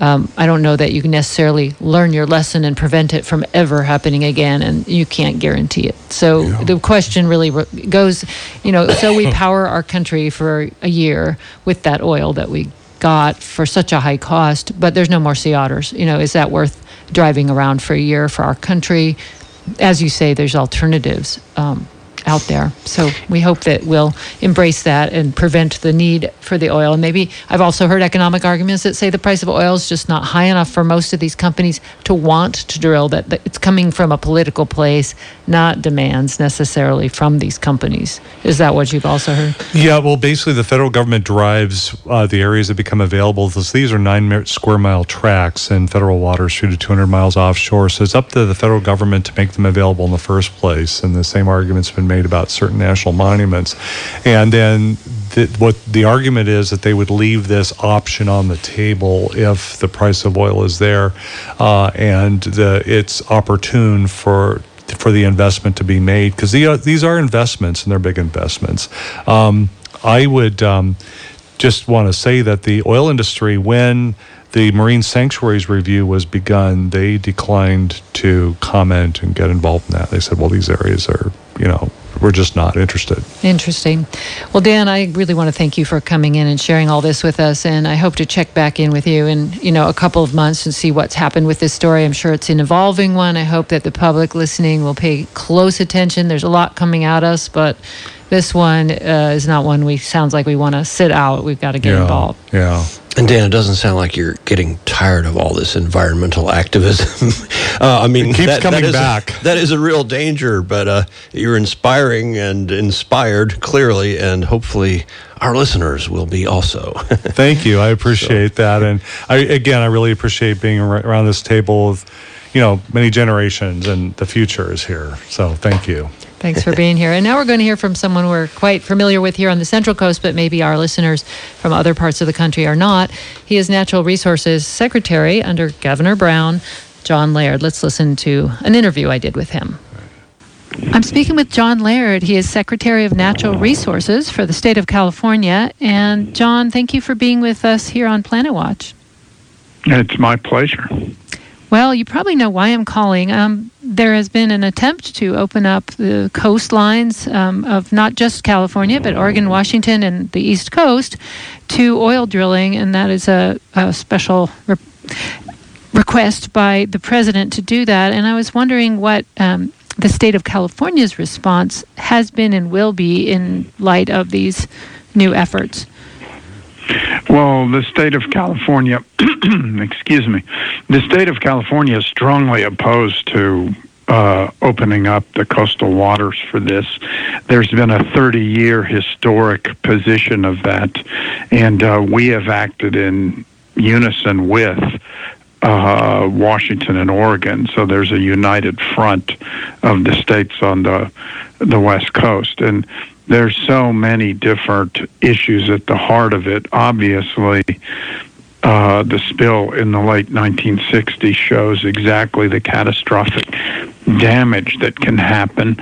[SPEAKER 1] um, I don't know that you can necessarily learn your lesson and prevent it from ever happening again, and you can't guarantee it. So yeah. the question really goes, you know, so we power our country for a year with that oil that we got for such a high cost, but there's no more sea otters. You know, is that worth driving around for a year for our country? As you say, there's alternatives. Um, out there. So we hope that we'll embrace that and prevent the need for the oil. And maybe I've also heard economic arguments that say the price of oil is just not high enough for most of these companies to want to drill, that, it's coming from a political place, not demands necessarily from these companies. Is that what you've also heard?
[SPEAKER 9] Yeah, well, basically, the federal government drives uh, the areas that become available. These are nine square mile tracts in federal waters, three to 200 miles offshore. So it's up to the federal government to make them available in the first place. And the same argument's been made made about certain national monuments. And then the, what the argument is that they would leave this option on the table if the price of oil is there uh, and the, it's opportune for for the investment to be made because the, these are investments and they're big investments. Um, I would um, just want to say that the oil industry, when the marine sanctuaries review was begun, they declined to comment and get involved in that. They said, well, these areas are, you know, we're just not interested.
[SPEAKER 1] Interesting. Well, Dan, I really want to thank you for coming in and sharing all this with us, and I hope to check back in with you in you know a couple of months and see what's happened with this story. I'm sure it's an evolving one. I hope that the public listening will pay close attention. There's a lot coming at us, but this one uh, is not one we sounds like we want to sit out. We've got to get
[SPEAKER 9] yeah,
[SPEAKER 1] involved.
[SPEAKER 9] Yeah.
[SPEAKER 2] And Dan, it doesn't sound like you're getting tired of all this environmental activism. uh, I mean,
[SPEAKER 9] it keeps
[SPEAKER 2] that,
[SPEAKER 9] coming
[SPEAKER 2] that
[SPEAKER 9] back.
[SPEAKER 2] A, that is a real danger, but uh, you're inspiring and inspired clearly, and hopefully our listeners will be also.
[SPEAKER 9] Thank you. I appreciate so. that, and I again, I really appreciate being around this table with, you know, many generations, and the future is here. So thank you.
[SPEAKER 1] Thanks for being here. And now we're going to hear from someone we're quite familiar with here on the Central Coast, but maybe our listeners from other parts of the country are not. He is Natural Resources Secretary under Governor Brown, John Laird. Let's listen to an interview I did with him. I'm speaking with John Laird. He is Secretary of Natural Resources for the state of California. And John, thank you for being with us here on Planet Watch.
[SPEAKER 10] It's my pleasure.
[SPEAKER 1] Well, you probably know why I'm calling. Um, there has been an attempt to open up the coastlines um, of not just California, but Oregon, Washington, and the East Coast to oil drilling, and that is a, a special re- request by the president to do that. And I was wondering what um, the state of California's response has been and will be in light of these new efforts.
[SPEAKER 10] Well, the state of California, excuse me, the state of California is strongly opposed to uh, opening up the coastal waters for this. There's been a 30 year historic position of that, and uh, we have acted in unison with uh, Washington and Oregon. So there's a united front of the states on the the west coast, and there's so many different issues at the heart of it. Obviously, uh, the spill in the late 1960s shows exactly the catastrophic damage that can happen.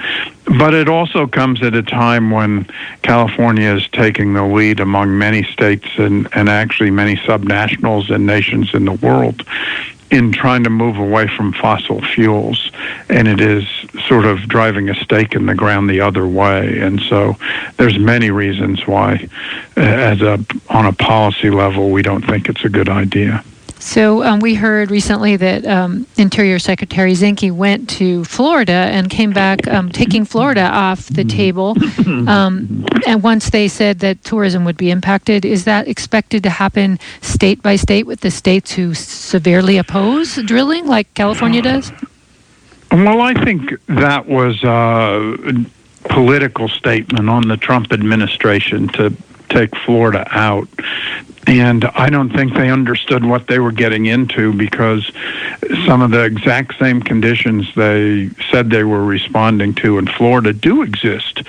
[SPEAKER 10] But it also comes at a time when California is taking the lead among many states and, and actually many subnationals and nations in the world in trying to move away from fossil fuels, and it is sort of driving a stake in the ground the other way. And so, there's many reasons why, as a on a policy level, we don't think it's a good idea.
[SPEAKER 1] So um, we heard recently that um, Interior Secretary Zinke went to Florida and came back um, taking Florida off the table. Um, and once they said that tourism would be impacted, is that expected to happen state by state with the states who severely oppose drilling, like California does?
[SPEAKER 10] Well, I think that was a political statement on the Trump administration to take Florida out. And I don't think they understood what they were getting into because some of the exact same conditions they said they were responding to in Florida do exist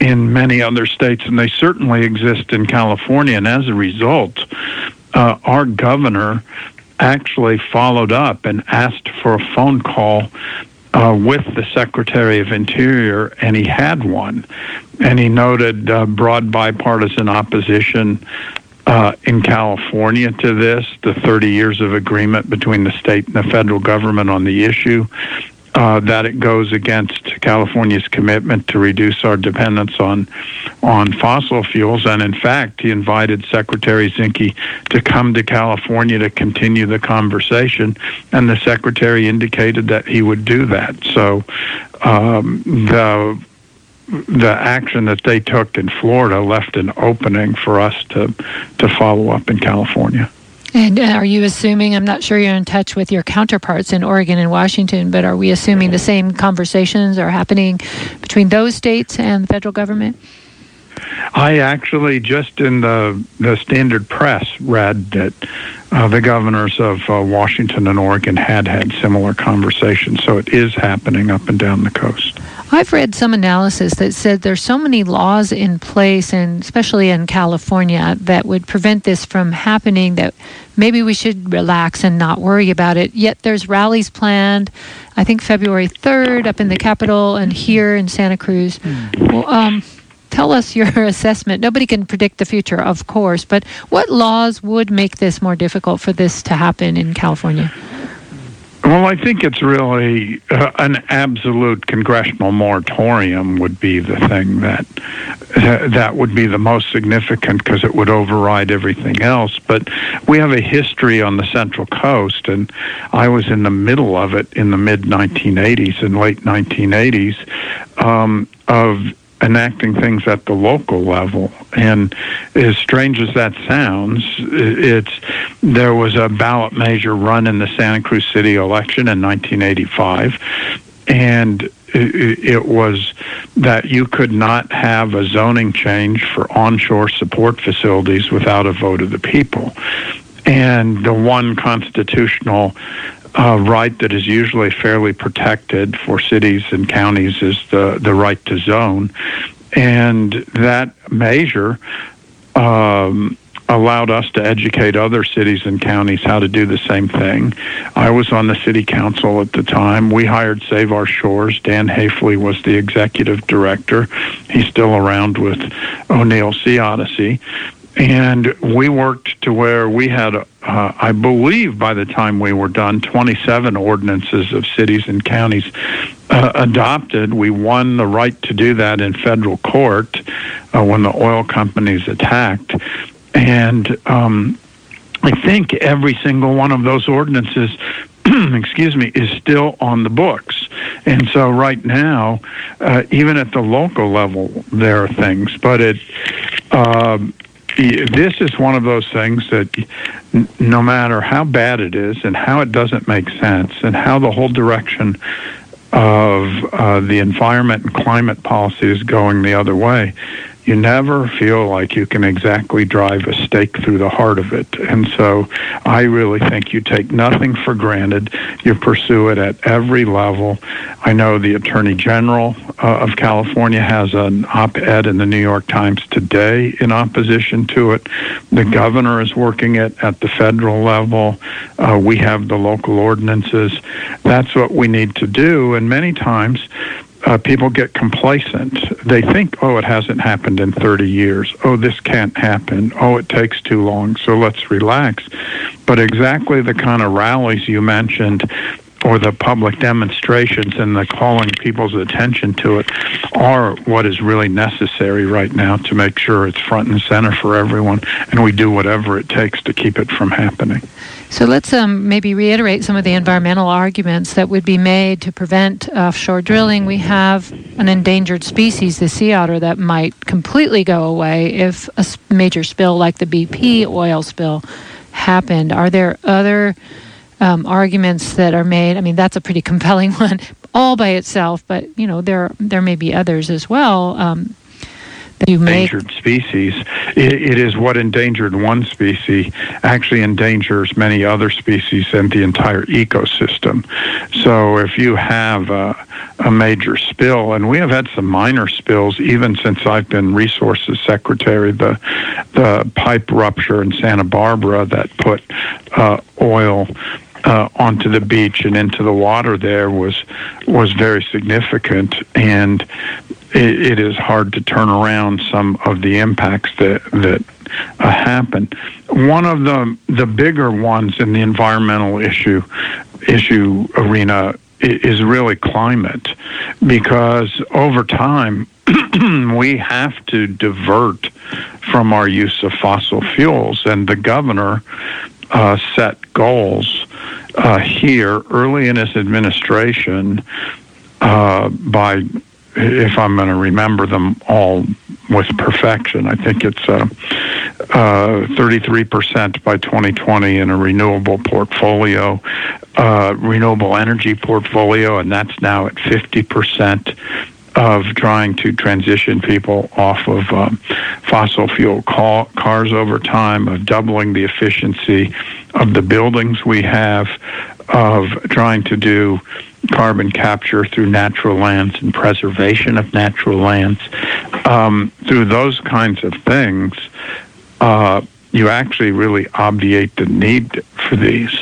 [SPEAKER 10] in many other states, and they certainly exist in California. And as a result, uh, our governor actually followed up and asked for a phone call uh, with the Secretary of Interior, and he had one. And he noted uh, broad bipartisan opposition uh, in California to this, the 30 years of agreement between the state and the federal government on the issue, uh, that it goes against California's commitment to reduce our dependence on on fossil fuels. And in fact, he invited Secretary Zinke to come to California to continue the conversation, and the secretary indicated that he would do that. So um, the the action that they took in Florida left an opening for us to to follow up in California.
[SPEAKER 1] And uh, are you assuming, I'm not sure you're in touch with your counterparts in Oregon and Washington, but are we assuming the same conversations are happening between those states and the federal government?
[SPEAKER 10] I actually just in the the standard press read that uh, the governors of uh, Washington and Oregon had had similar conversations, so it is happening up and down the coast.
[SPEAKER 1] I've read some analysis that said there's so many laws in place, and especially in California, that would prevent this from happening. That maybe we should relax and not worry about it. Yet there's rallies planned. I think February 3rd up in the Capitol and here in Santa Cruz. Well, um, tell us your assessment. Nobody can predict the future, of course, but what laws would make this more difficult for this to happen in California?
[SPEAKER 10] Well, I think it's really uh, an absolute congressional moratorium would be the thing that that would be the most significant because it would override everything else. But we have a history on the Central Coast, and I was in the middle of it in the mid 1980s and late 1980s um, of enacting things at the local level. And as strange as that sounds, it's there was a ballot measure run in the Santa Cruz City election in 1985, and it was that you could not have a zoning change for onshore support facilities without a vote of the people. And the one constitutional uh, right that is usually fairly protected for cities and counties is the, the right to zone. And that measure um, allowed us to educate other cities and counties how to do the same thing. I was on the city council at the time. We hired Save Our Shores. Dan Haifley was the executive director. He's still around with O'Neill Sea Odyssey. And we worked to where we had, uh, I believe, by the time we were done, 27 ordinances of cities and counties uh, adopted. We won the right to do that in federal court uh, when the oil companies attacked. And um, I think every single one of those ordinances excuse me, is still on the books. And so right now, uh, even at the local level, there are things, but it, uh, this is one of those things that no matter how bad it is and how it doesn't make sense and how the whole direction of uh, the environment and climate policy is going the other way, you never feel like you can exactly drive a stake through the heart of it. And so I really think you take nothing for granted. You pursue it at every level. I know the Attorney General uh, of California has an op ed in the New York Times today in opposition to it. The governor is working it at the federal level. Uh, we have the local ordinances. That's what we need to do. And many times, uh, people get complacent. They think, oh, it hasn't happened in 30 years. Oh, this can't happen. Oh, it takes too long, so let's relax. But exactly the kind of rallies you mentioned or the public demonstrations and the calling people's attention to it are what is really necessary right now to make sure it's front and center for everyone and we do whatever it takes to keep it from happening.
[SPEAKER 1] So let's um, maybe reiterate some of the environmental arguments that would be made to prevent offshore drilling. We have an endangered species, the sea otter, that might completely go away if a major spill like the BP oil spill happened. Are there other um, arguments that are made. I mean, that's a pretty compelling one. all by itself, but you know there there may be others as well. Um,
[SPEAKER 10] endangered species. It, it is what endangered one species actually endangers many other species and the entire ecosystem. So if you have a, a major spill, and we have had some minor spills even since I've been resources secretary, the the pipe rupture in Santa Barbara that put uh, oil uh, onto the beach and into the water there was was very significant, and it, it is hard to turn around some of the impacts that that uh, happen. One of the the bigger ones in the environmental issue issue arena is really climate, because over time we have to divert from our use of fossil fuels, and the governor uh, set goals uh, here early in his administration uh, by, if I'm going to remember them all with perfection, I think it's uh, 33% uh, by 2020 in a renewable portfolio, uh, renewable energy portfolio, and that's now at 50% of trying to transition people off of um, fossil fuel car- cars over time, of doubling the efficiency of the buildings we have, of trying to do carbon capture through natural lands and preservation of natural lands. Um, through those kinds of things, uh, you actually really obviate the need for these.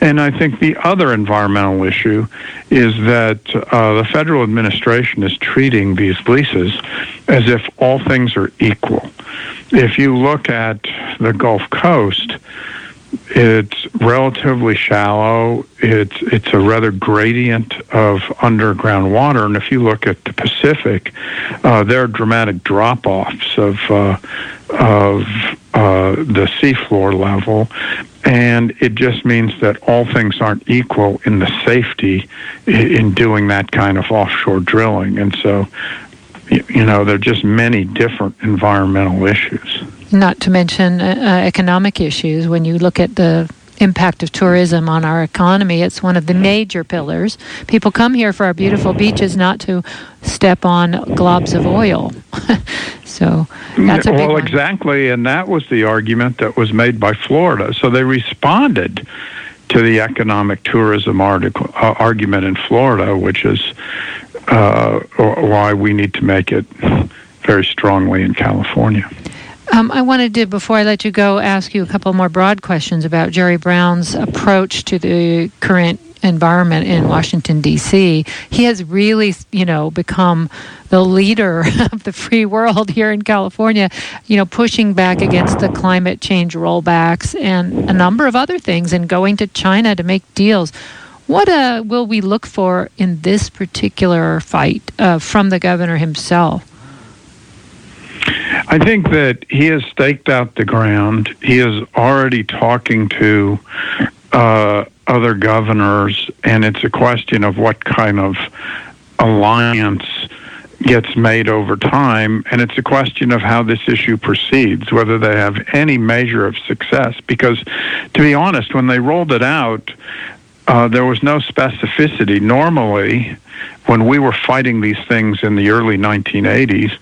[SPEAKER 10] And I think the other environmental issue is that uh, the federal administration is treating these leases as if all things are equal. If you look at the Gulf Coast, it's relatively shallow. It's it's a rather gradient of underground water, and if you look at the Pacific, uh, there are dramatic drop-offs of uh, of uh, the seafloor level, and it just means that all things aren't equal in the safety in doing that kind of offshore drilling, and so you know there are just many different environmental issues.
[SPEAKER 1] Not to mention uh, uh, economic issues. When you look at the impact of tourism on our economy, it's one of the major pillars. People come here for our beautiful beaches, not to step on globs of oil. so that's a big
[SPEAKER 10] well,
[SPEAKER 1] one.
[SPEAKER 10] exactly, and that was the argument that was made by Florida. So they responded to the economic tourism article, uh, argument in Florida, which is uh, why we need to make it very strongly in California.
[SPEAKER 1] Um, I wanted to, before I let you go, ask you a couple more broad questions about Jerry Brown's approach to the current environment in Washington D.C. He has really, you know, become the leader of the free world here in California. You know, pushing back against the climate change rollbacks and a number of other things, and going to China to make deals. What uh, will we look for in this particular fight uh, from the governor himself?
[SPEAKER 10] I think that he has staked out the ground. He is already talking to uh, other governors, and it's a question of what kind of alliance gets made over time, and it's a question of how this issue proceeds, whether they have any measure of success. Because, to be honest, when they rolled it out, uh, there was no specificity. Normally, when we were fighting these things in the early 1980s,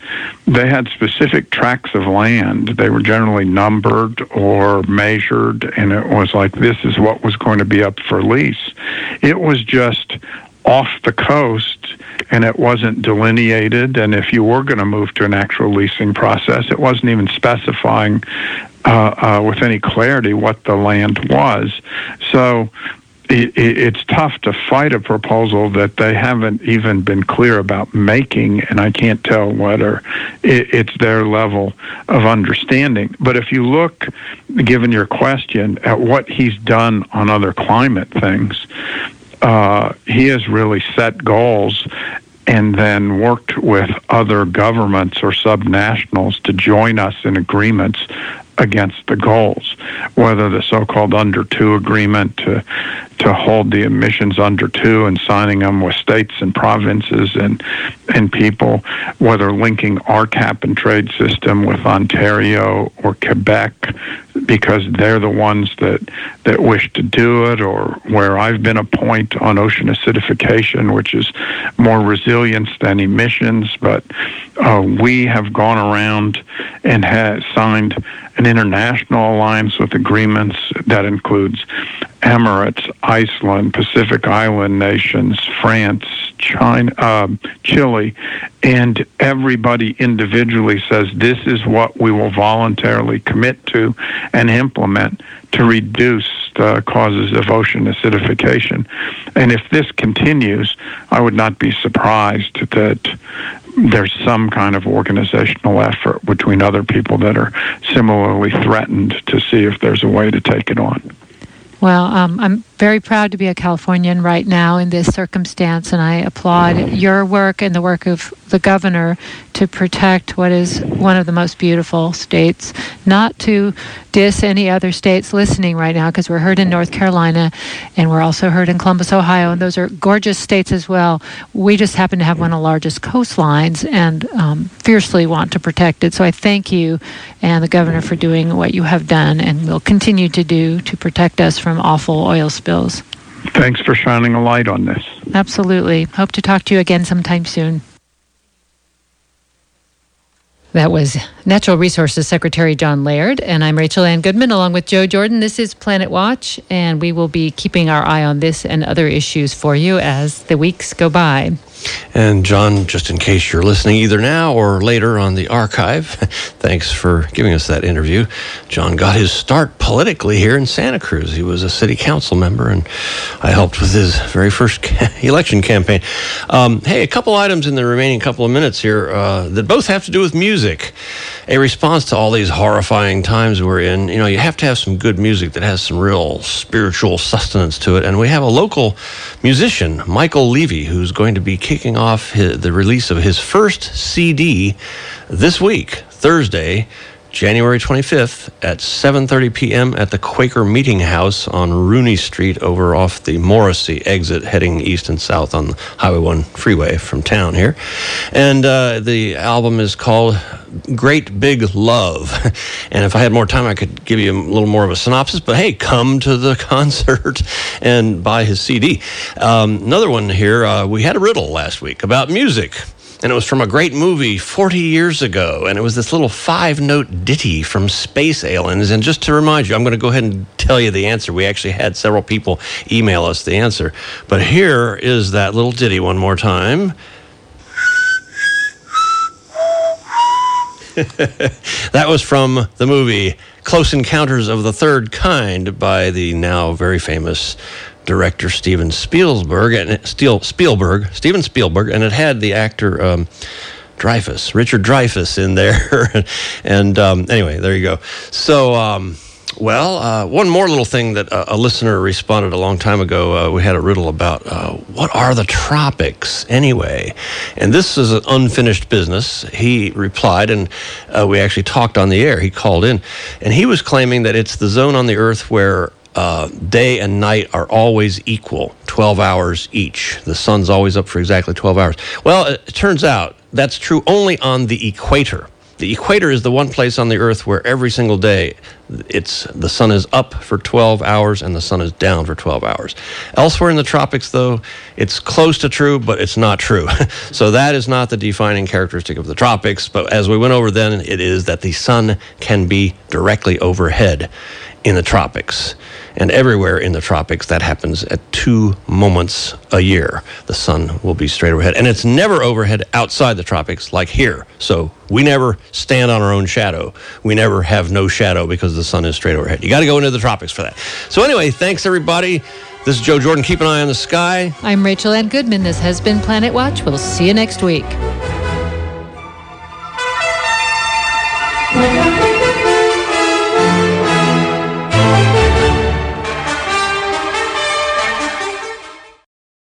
[SPEAKER 10] they had specific tracts of land. They were generally numbered or measured, and it was like this is what was going to be up for lease. It was just off the coast and it wasn't delineated. And if you were going to move to an actual leasing process, it wasn't even specifying uh, uh, with any clarity what the land was. So it, it, it's tough to fight a proposal that they haven't even been clear about making, and I can't tell whether it, it's their level of understanding. But if you look, given your question, at what he's done on other climate things, uh, he has really set goals and then worked with other governments or subnationals to join us in agreements against the goals, whether the so-called under two agreement to to hold the emissions under two and signing them with states and provinces and and people, whether linking our cap and trade system with Ontario or Quebec because they're the ones that that wish to do it, or where I've been a point on ocean acidification, which is more resilience than emissions. But uh, we have gone around and has signed an international alliance with agreements that includes Emirates, Iceland, Pacific Island nations, France, China, uh, Chile, and everybody individually says this is what we will voluntarily commit to and implement to reduce the causes of ocean acidification. And if this continues, I would not be surprised that there's some kind of organizational effort between other people that are similarly threatened to see if there's a way to take it on.
[SPEAKER 1] Well, um, I'm very proud to be a Californian right now in this circumstance, and I applaud your work and the work of the governor to protect what is one of the most beautiful states. Not to diss any other states listening right now, because we're heard in North Carolina and we're also heard in Columbus, Ohio, and those are gorgeous states as well. We just happen to have one of the largest coastlines and um, fiercely want to protect it. So I thank you and the governor for doing what you have done and will continue to do to protect us from awful oil spills.
[SPEAKER 10] Thanks for shining a light on this.
[SPEAKER 1] Absolutely. Hope to talk to you again sometime soon. That was Natural Resources Secretary John Laird, and I'm Rachel Ann Goodman along with Joe Jordan. This is Planet Watch, and we will be keeping our eye on this and other issues for you as the weeks go by.
[SPEAKER 2] And John, just in case you're listening either now or later on the archive, thanks for giving us that interview. John got his start politically here in Santa Cruz. He was a city council member, and I helped with his very first election campaign. Um, hey, a couple items in the remaining couple of minutes here uh, that both have to do with music. A response to all these horrifying times we're in, you know, you have to have some good music that has some real spiritual sustenance to it. And we have a local musician, Michael Levy, who's going to be kicking off his, the release of his first CD this week, Thursday, January 25th at 7:30 p.m. at the Quaker Meeting House on Rooney Street over off the Morrissey exit heading east and south on Highway 1 freeway from town here. And uh, the album is called Great Big Love. And if I had more time I could give you a little more of a synopsis, but hey, come to the concert and buy his CD. Um, another one here, uh, we had a riddle last week about music and it was from a great movie 40 years ago. And it was this little five note ditty from Space Aliens. And just to remind you, I'm going to go ahead and tell you the answer. We actually had several people email us the answer. But here is that little ditty one more time. that was from the movie Close Encounters of the Third Kind by the now very famous director Steven Spielberg and Steel, Spielberg, Steven Spielberg, and it had the actor um, Dreyfuss, Richard Dreyfuss, in there. and um, anyway, there you go. So. Um, well, uh, one more little thing that a, a, listener responded a long time ago. Uh, we had a riddle about uh, what are the tropics anyway? And this is an unfinished business. He replied, and uh, we actually talked on the air. He called in, and he was claiming that it's the zone on the Earth where uh, day and night are always equal, 12 hours each. The sun's always up for exactly 12 hours. Well, it turns out that's true only on the equator. The equator is the one place on the earth where every single day it's the sun is up for 12 hours and the sun is down for 12 hours. Elsewhere in the tropics though, it's close to true but it's not true. so that is not the defining characteristic of the tropics, but as we went over then it is that the sun can be directly overhead in the tropics. And everywhere in the tropics, that happens at two moments a year. The sun will be straight overhead. And it's never overhead outside the tropics like here. So we never stand on our own shadow. We never have no shadow because the sun is straight overhead. You got to go into the tropics for that. So, anyway, thanks everybody. This is Joe Jordan. Keep an eye on the sky.
[SPEAKER 1] I'm Rachel Ann Goodman. This has been Planet Watch. We'll see you next week.